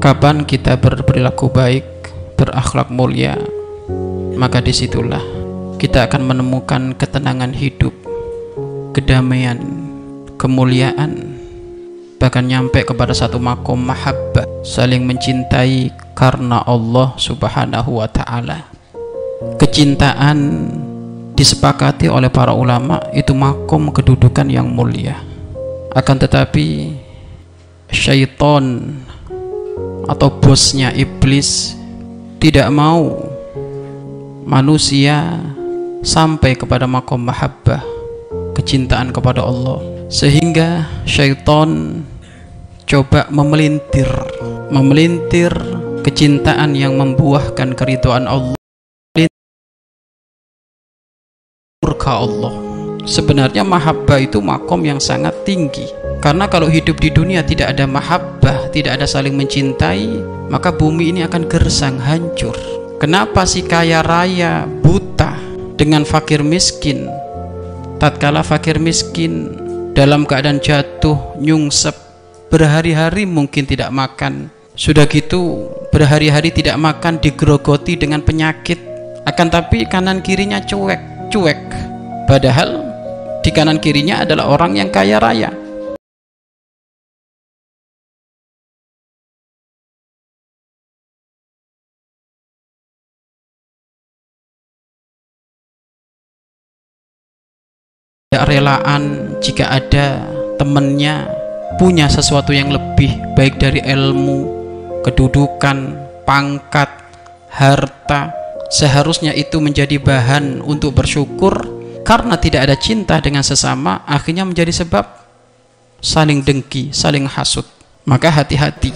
Kapan kita berperilaku baik, berakhlak mulia, maka di situlah kita akan menemukan ketenangan hidup, kedamaian, kemuliaan, bahkan nyampe kepada satu makom mahabbah, saling mencintai karena Allah Subhanahu wa taala. Kecintaan disepakati oleh para ulama itu makom kedudukan yang mulia. Akan tetapi syaitan atau bosnya iblis tidak mau manusia sampai kepada makom mahabbah kecintaan kepada Allah. Sehingga syaitan coba memelintir memelintir kecintaan yang membuahkan keridhaan Allah. Murka Allah. Sebenarnya mahabbah itu makom yang sangat tinggi karena kalau hidup di dunia tidak ada mahabbah, tidak ada saling mencintai, maka bumi ini akan gersang, hancur. Kenapa si kaya raya buta dengan fakir miskin? Tatkala fakir miskin dalam keadaan jatuh, nyungsep, berhari-hari mungkin tidak makan. Sudah gitu, berhari-hari tidak makan digerogoti dengan penyakit. Akan tapi kanan kirinya cuek, cuek. Padahal di kanan kirinya adalah orang yang kaya raya relaan jika ada temannya punya sesuatu yang lebih baik dari ilmu, kedudukan, pangkat, harta. Seharusnya itu menjadi bahan untuk bersyukur. Karena tidak ada cinta dengan sesama akhirnya menjadi sebab saling dengki, saling hasut. Maka hati-hati